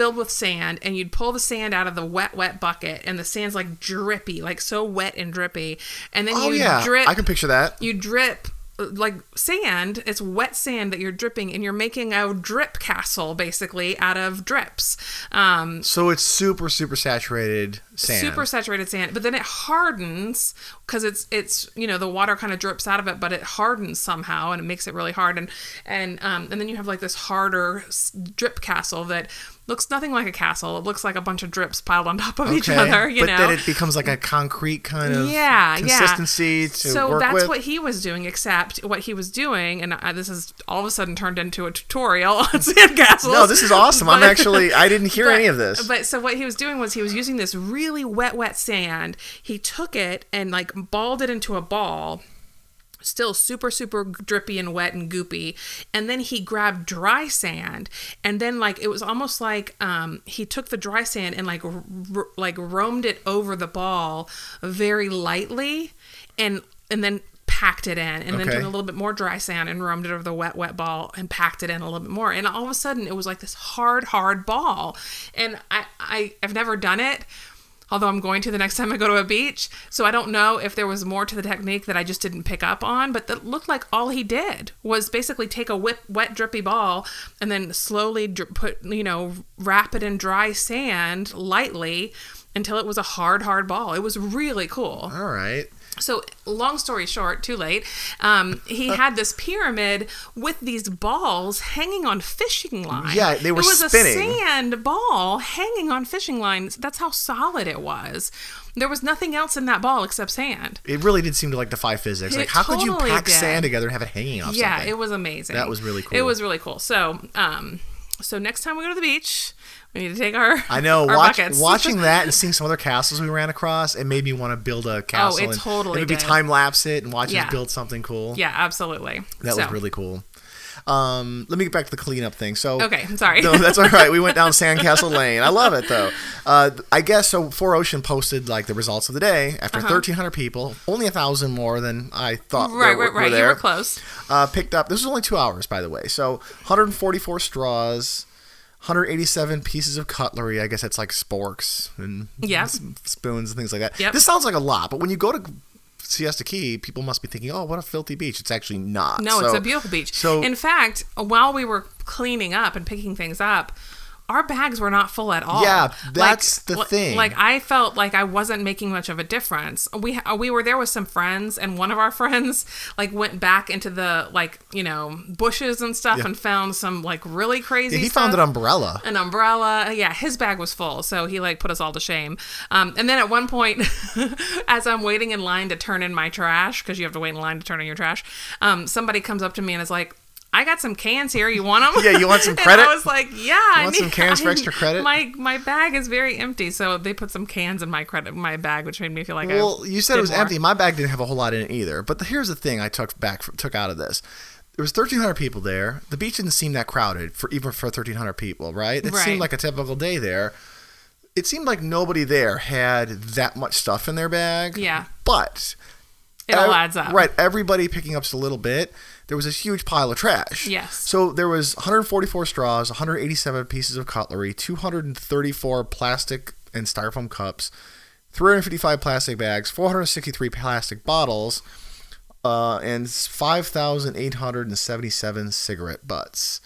filled with sand and you'd pull the sand out of the wet wet bucket and the sand's like drippy like so wet and drippy. And then Oh you yeah, drip I can picture that. you drip like sand. It's wet sand that you're dripping and you're making a drip castle basically out of drips. Um So it's super super saturated sand. super saturated sand. But then it hardens because it's it's you know the water kind of drips out of it but it hardens somehow and it makes it really hard. And and um and then you have like this harder drip castle that looks nothing like a castle it looks like a bunch of drips piled on top of each other you but know then it becomes like a concrete kind of yeah, consistency yeah. to so work that's with. what he was doing, except what he was doing, and uh, this has all of a sudden turned into a tutorial on sandcastles. no, this is awesome. I'm actually I didn't hear but- any of this. But so what he was doing was he was using this really wet, wet sand. He took it and like balled it into a ball. Still super, super drippy and wet and goopy. And then he grabbed dry sand, and then like it was almost like um, he took the dry sand and like r- like roamed it over the ball very lightly, and and then packed it in, and then Okay. took a little bit more dry sand and roamed it over the wet, wet ball and packed it in a little bit more. And all of a sudden, it was like this hard, hard ball. And I, I I've never done it. Although I'm going to the next time I go to a beach, so I don't know if there was more to the technique that I just didn't pick up on. But that looked like all he did was basically take a whip, wet, drippy ball and then slowly dr- put, you know, wrap it in dry sand lightly until it was a hard, hard ball. It was really cool. All right. So, long story short, too late. Um, he had this pyramid with these balls hanging on fishing lines. Yeah, they were It was spinning. a sand ball hanging on fishing lines. That's how solid it was. There was nothing else in that ball except sand. It really did seem to like defy physics. It Like, how could you pack did. sand together and have it hanging off Yeah, something? it was amazing. That was really cool. It was really cool. So, um, so next time we go to the beach, we need to take our I know. our Watch, watching that and seeing some other castles we ran across, it made me want to build a castle. Oh, it and totally Maybe did. time lapse it and watch Yeah. us build something cool. yeah, absolutely. That So- was really cool. Um, let me get back to the cleanup thing. So Okay, I'm sorry. no, that's all right. We went down Sandcastle Lane. I love it though. Uh, I guess so. 4ocean posted like the results of the day after 1,300 people, only a thousand more than I thought. Uh-huh. right, were, right, right. Were You were close. Uh, picked up. This was only two hours, by the way. So 144 straws. 187 pieces of cutlery. I guess that's like sporks and Yeah. spoons and things like that. Yep. This sounds like a lot, but when you go to Siesta Key, people must be thinking, "Oh, what a filthy beach." It's actually not. No, it's a beautiful beach. So in fact, while we were cleaning up and picking things up, our bags were not full at all. Yeah, that's the li- thing. Like I felt like I wasn't making much of a difference. We we were there with some friends, and one of our friends like went back into the like you know bushes and stuff Yeah. and found some like really crazy. Yeah, he stuff found an umbrella. an umbrella. Yeah, his bag was full, so he like put us all to shame. Um, and then at one point, as I'm waiting in line to turn in my trash, because you have to wait in line to turn in your trash, um, somebody comes up to me and is like. I got some cans here. You want them? Yeah, you want some And credit? I was like, "Yeah, I want need some cans for extra credit? My my bag is very empty, so they put some cans in my credit my bag, which made me feel like I Well, you said it was more. empty. My bag didn't have a whole lot in it either. But the, here's the thing: I took back took out of this. There was 1,300 people there. The beach didn't seem that crowded for even for 1,300 people, right? It Right. seemed like a typical day there. It seemed like nobody there had that much stuff in their bag. Yeah. But It all adds up. Right. Everybody picking up just a little bit. There was this huge pile of trash. Yes. So there was 144 straws, 187 pieces of cutlery, 234 plastic and styrofoam cups, 355 plastic bags, 463 plastic bottles, uh, and 5,877 cigarette butts.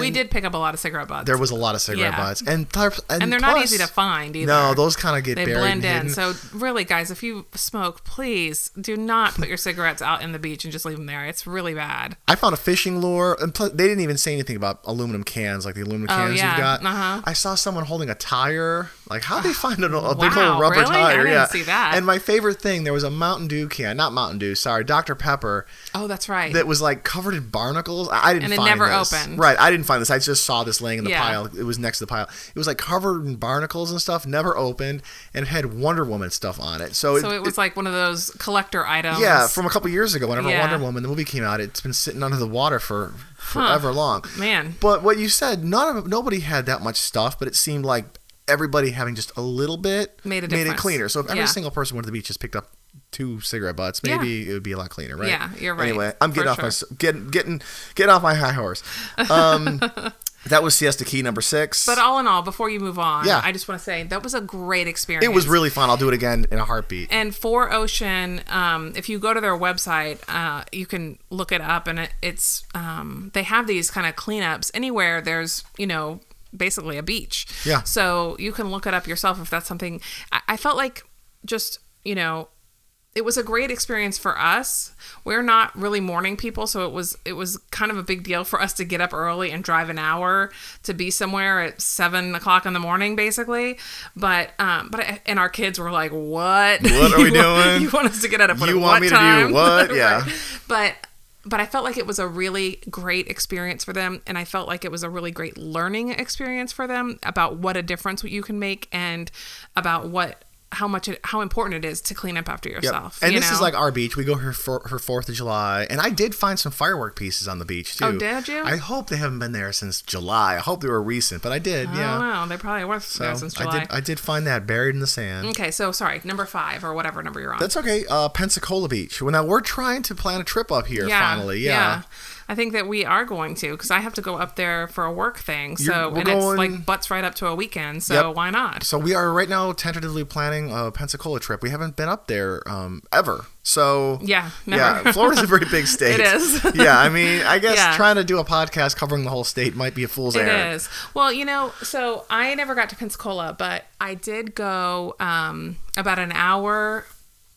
We did pick up a lot of cigarette butts. There was a lot of cigarette Yeah. butts, and and, and they're not easy to find either. No, those kind of get they buried blend and in. So really, guys, if you smoke, please do not put your cigarettes out in the beach and just leave them there. It's really bad. I found a fishing lure, and plus, they didn't even say anything about aluminum cans, like the aluminum Oh, cans yeah. you've got. Uh-huh. I saw someone holding a tire. Like, how'd they find a, a big old rubber really? I tire? didn't yeah. see that. And my favorite thing, there was a Mountain Dew can, not Mountain Dew, sorry, Dr Pepper, Oh, that's right. that was like covered in barnacles. I I didn't And it find never this. opened. Right, I didn't find this. I just saw this laying in the Yeah. pile. It was next to the pile. It was like covered in barnacles and stuff, never opened, and it had Wonder Woman stuff on it. So, so it was like one of those collector items. yeah, from a couple years ago, whenever Yeah. Wonder Woman the movie came out, it's been sitting under the water for forever long. man. But what you said, none of nobody had that much stuff, but it seemed like everybody having just a little bit Made a it cleaner. So if every Yeah. single person went to the beach just picked up two cigarette butts, Yeah. maybe it would be a lot cleaner, right? Yeah, you're right, Anyway, I'm getting for off my sure. s- getting getting getting off my high horse. Um, that was Siesta Key number six. But all in all, before you move on, Yeah. I just want to say that was a great experience. it was really fun. I'll do it again in a heartbeat. And 4ocean, um, if you go to their website, uh, you can look it up, and it, it's um, they have these kind of cleanups anywhere. There's you know basically a beach. Yeah. So you can look it up yourself if that's something. I, I felt like just you know it was a great experience for us. We're not really morning people, so it was it was kind of a big deal for us to get up early and drive an hour to be somewhere at seven o'clock in the morning, basically. But um, but and our kids were like, "What? What are we want- doing? You want us to get up? at You what want me to do time?" what? Right. Yeah. But but I felt like it was a really great experience for them, and I felt like it was a really great learning experience for them about what a difference you can make and about what how much it, how important it is to clean up after Yep. yourself. And you this is like our beach. We go here for her Fourth of July, and I did find some firework pieces on the beach too. Oh, did you? I hope they haven't been there since July. I hope they were recent, but I did. I yeah. don't know. They probably were there since I July. did. I did find that buried in the sand. okay, so sorry, number five or whatever number you're on. That's okay. Uh, Pensacola Beach. Well, now we're trying to plan a trip up here. finally, yeah. I think that we are going to because I have to go up there for a work thing. So and going- it's like butts right up to a weekend. So Yep. why not? So we are right now tentatively planning a Pensacola trip. We haven't been up there um, ever. So Yeah, never. yeah. Florida's a very big state. It is. yeah, I mean, I guess Yeah. trying to do a podcast covering the whole state might be a fool's It errand. is. Well, you know, so I never got to Pensacola, but I did go um, about an hour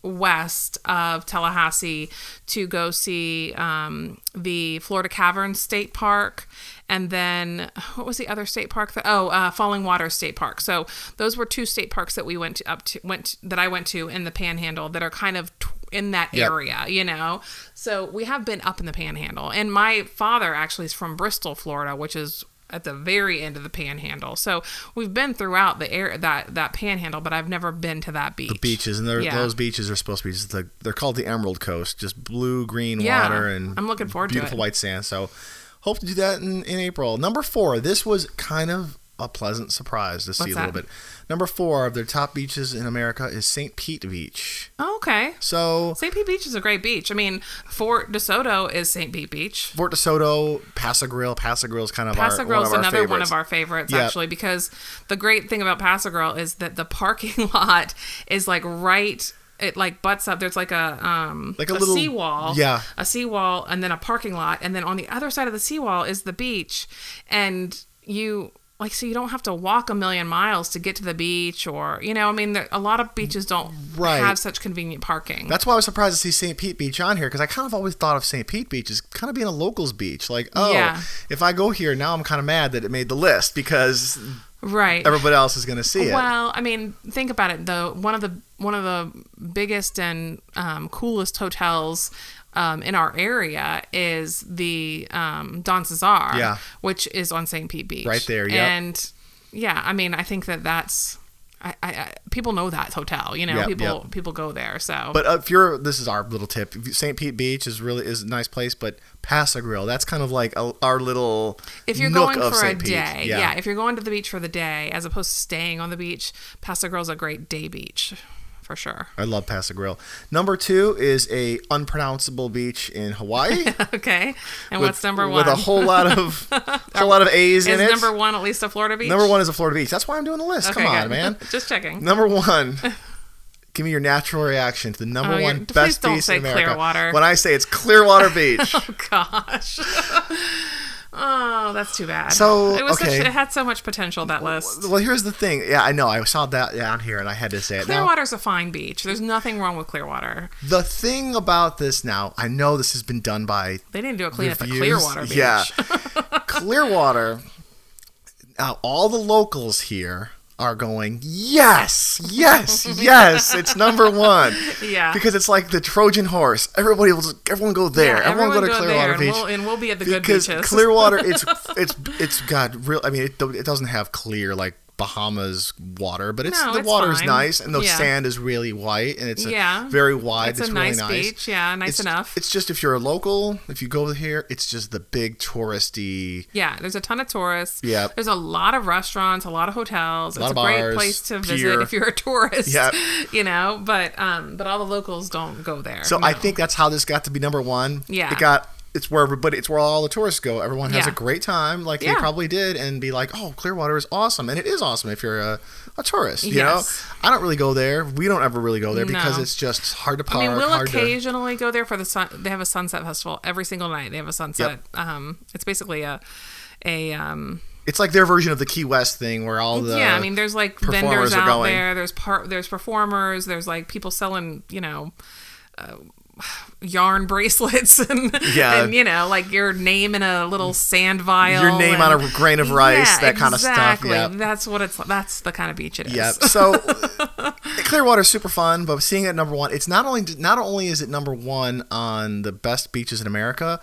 west of Tallahassee to go see um, the Florida Caverns State Park. And then what was the other state park? That, oh, uh, Falling Water State Park. So those were two state parks that we went to, up to went that I went to in the Panhandle that are kind of t- in that Yep. area, you know. So we have been up in the Panhandle, and my father actually is from Bristol, Florida, which is at the very end of the Panhandle. So we've been throughout the air that that Panhandle, but I've never been to that beach. The beaches, and Yeah. those beaches are supposed to be just the, they're called the Emerald Coast, just blue green Yeah, water and I'm looking forward to beautiful white sand. So hope to do that in, in April. Number four, this was kind of a pleasant surprise to see a little bit. Number four of their top beaches in America is St. Pete Beach. Oh, okay. So St. Pete Beach is a great beach. I mean, Fort DeSoto is St. Pete Beach. Fort DeSoto, Pass-a-Grille. Paso Grill is kind of Paso our, Grill is another one of our favorites, Yeah. actually, because the great thing about Pass-a-Grille is that the parking lot is like right. It like butts up. There's like a um Like a little- seawall, yeah. a seawall, and then a parking lot, and then on the other side of the seawall is the beach, and you like so you don't have to walk a million miles to get to the beach, or you know, I mean, there, a lot of beaches don't Right. have such convenient parking. That's why I was surprised to see St. Pete Beach on here because I kind of always thought of St. Pete Beach as kind of being a locals beach. Like, oh, Yeah. if I go here now, I'm kind of mad that it made the list because right. everybody else is going to see it. Well, I mean, think about it though. One of the one of the biggest and um, coolest hotels um, in our area is the um, Don Cesar, Yeah. which is on St. Pete Beach, Right there, yep. And yeah, I mean, I think that that's. I, I, I people know that hotel, you know. Yep, people yep. people go there. So, But if you're, this is our little tip. St. Pete Beach is really is a nice place, but Pass-a-Grille, that's kind of like a, our little. if you're going for a Pete. day, yeah. if you're going to the beach for the day, as opposed to staying on the beach, Paso is a great day beach, for sure. I love Pass-a-Grille. Number two is a unpronounceable beach in Hawaii. okay, and with- what's number one? With a whole lot of whole lot of A's in Is it. number one at least a Florida beach? Number one is a Florida beach. That's why I'm doing the list. Okay, Come on, good. man. Just checking. Number one. Give me your natural reaction to the number Oh, one best don't beach say in America. Clearwater. When I say it's Clearwater Beach. Oh gosh. Oh, that's too bad. So, it was okay. such, it had so much potential that list. well, here's the thing. Yeah, I know. I saw that down here, and I had to say it. Now, Clearwater's a fine beach. There's nothing wrong with Clearwater. the thing about this now, I know this has been done by They didn't do a cleanup at reviews. Clearwater Beach. Yeah, Clearwater. Now, all the locals here are going, yes, yes, yes. It's number one. Yeah. Because it's like the Trojan horse. Everybody will, everyone go there. Yeah, everyone, go to Clearwater and Beach. We'll, and we'll be at the good because beaches. Clearwater, it's it's it's got real. I mean, it, it doesn't have clear like Bahamas water, but it's No, the it's water is fine. nice and the Yeah. sand is really white and it's a Yeah. very wide. It's It's, a really nice nice beach. Yeah, nice it's, enough. It's just if you're a local, if you go here, it's just the big touristy. yeah, there's a ton of tourists. Yeah, There's a lot of restaurants, a lot of hotels. lot it's of a great place to pier. visit if you're a tourist. Yeah, You know, but um, but all the locals don't go there. So I think that's how this got to be number one. Yeah. it got. It's where everybody. It's where all the tourists go. Everyone has Yeah. a great time, like they probably did, and be like, "Oh, Clearwater is awesome," and it is awesome if you're a, a tourist. You Yes. know, I don't really go there. We don't ever really go there because it's just hard to I park. mean, we'll hard to, occasionally go there for the sun. They have a sunset festival every single night. They have a sunset. yep. Um, it's basically a, a um. It's like their version of the Key West thing, where all the yeah, I mean, there's like vendors out going. there. There's part. There's performers. There's like people selling, you know, uh, yarn bracelets and Yeah. and you know, like your name in a little sand vial. Your name on a grain of rice, Yeah, that kind of stuff, exactly. yeah. that's what it's. That's the kind of beach it is. Yep. So clearwater is super fun, but seeing it at number one, it's not only not only is it number one on the best beaches in America,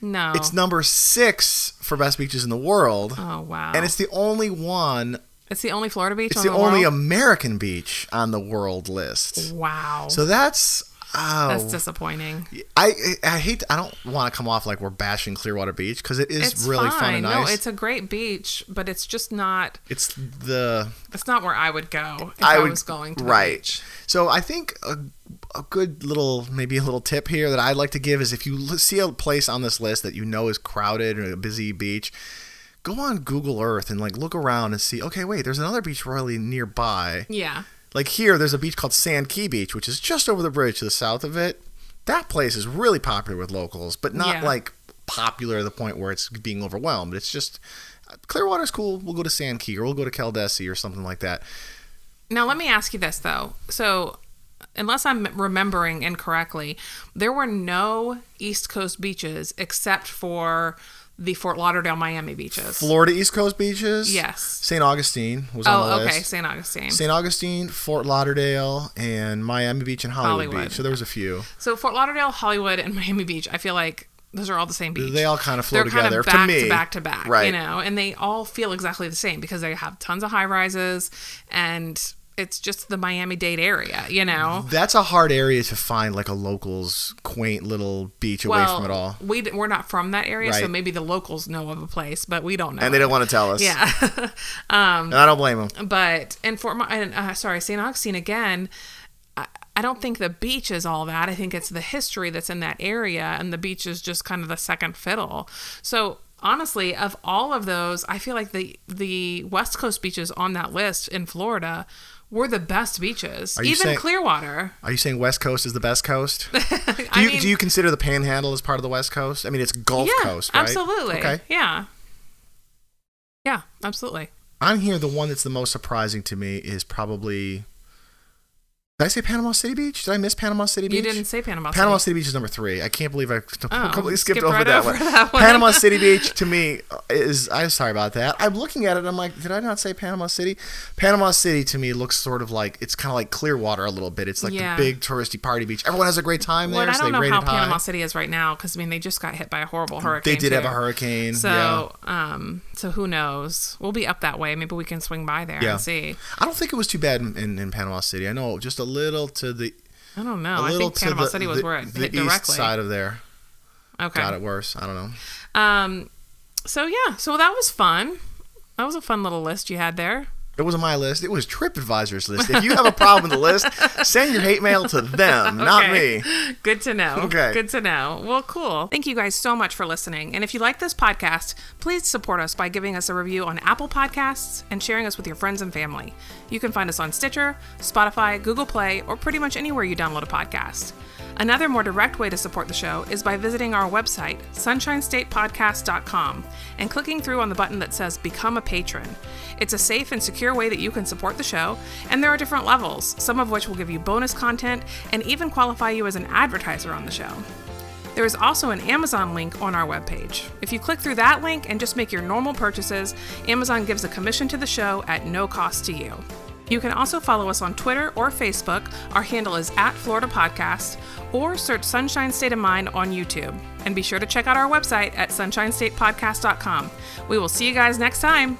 No. it's number six for best beaches in the world, Oh wow. and it's the only one. it's the only Florida beach. It's on the the only world? American beach on the world list. Wow. So that's. Oh, that's disappointing. I I hate I don't want to come off like we're bashing Clearwater Beach because it is It's really fine. fun and nice. No, it's a great beach, but it's just not. it's the It's not where I would go if I I, would- was going to right. So I think a, a good little, maybe a little tip here that I'd like to give is if you see a place on this list that you know is crowded or a busy beach, go on Google Earth and like look around and see. Okay, wait, there's another beach really nearby. Yeah. Like here, there's a beach called Sand Key Beach, which is just over the bridge to the south of it. That place is really popular with locals, but not Yeah. like popular to the point where it's being overwhelmed. It's just Clearwater's cool. We'll go to Sand Key or we'll go to Caladesi or something like that. Now let me ask you this though. So unless I'm remembering incorrectly, there were no East Coast beaches except for the Fort Lauderdale, Miami beaches. Florida East Coast beaches. Yes. St. Augustine was on oh, the Oh, list. okay, St. Augustine. St. Augustine, Fort Lauderdale, and Miami Beach and Hollywood, Hollywood. Beach. So there was a few. So Fort Lauderdale, Hollywood, and Miami Beach. I feel like those are all the same beach. They all kind of flow They're kind together of to me. to back to back, Right. You know, and they all feel exactly the same because they have tons of high rises, and it's just the Miami Dade area. You know, That's a hard area to find, like a local's quaint little beach away well, from it all. We we're not from that area, so maybe the locals know of a place, but we don't know. And they it. don't want to tell us. Yeah. And I don't blame them. but and Fort Mi- and, uh, sorry St. Augustine again. I, I don't think the beach is all that. I think it's the history that's in that area, and the beach is just kind of the second fiddle. So honestly, of all of those, I feel like the the West Coast beaches on that list in Florida were the best beaches. Even saying- Clearwater. Are you saying West Coast is the best coast? Do you, mean, do you consider the Panhandle as part of the West Coast? I mean, it's Gulf yeah, Coast, right? absolutely. Okay. Yeah. Yeah, absolutely. On here, the one that's the most surprising to me is probably. Did I say Panama City Beach? Did I miss Panama City Beach? You didn't say Panama. City. Panama City. City Beach is number three. I can't believe I completely skipped, Oh, skipped over, right that, over one. that one. Panama City Beach to me is. I'm sorry about that. I'm looking at it. I'm like, did I not say Panama City? Panama City to me looks sort of like it's kind of like Clearwater a little bit. It's like Yeah. the big touristy party beach. Everyone has a great time there. Well, I don't they know how high. Panama City is right now because I mean they just got hit by a horrible hurricane. They did have a hurricane. So, yeah. um, so who knows? We'll be up that way. Maybe we can swing by there Yeah. and see. I don't think it was too bad in, in, in Panama City. I know just a little to the I don't know. I think Panama the, City was the, where it the hit east directly. side of there. okay. Got it worse. I don't know. Um, so yeah, so that was fun. That was a fun little list you had there. It wasn't my list. It was TripAdvisor's list. If you have a problem with the list, send your hate mail to them, not me. Good to know. Okay. Good to know. Well, cool. Thank you guys so much for listening. And if you like this podcast, please support us by giving us a review on Apple Podcasts and sharing us with your friends and family. You can find us on Stitcher, Spotify, Google Play, or pretty much anywhere you download a podcast. Another more direct way to support the show is by visiting our website, sunshinestatepodcast.com, and clicking through on the button that says Become a Patron. It's a safe and secure way that you can support the show, and there are different levels, some of which will give you bonus content and even qualify you as an advertiser on the show. There is also an Amazon link on our webpage. If you click through that link and just make your normal purchases, Amazon gives a commission to the show at no cost to you. You can also follow us on Twitter or Facebook. Our handle is at Florida Podcast, or search Sunshine State of Mind on YouTube. And be sure to check out our website at sunshinestatepodcast.com. We will see you guys next time.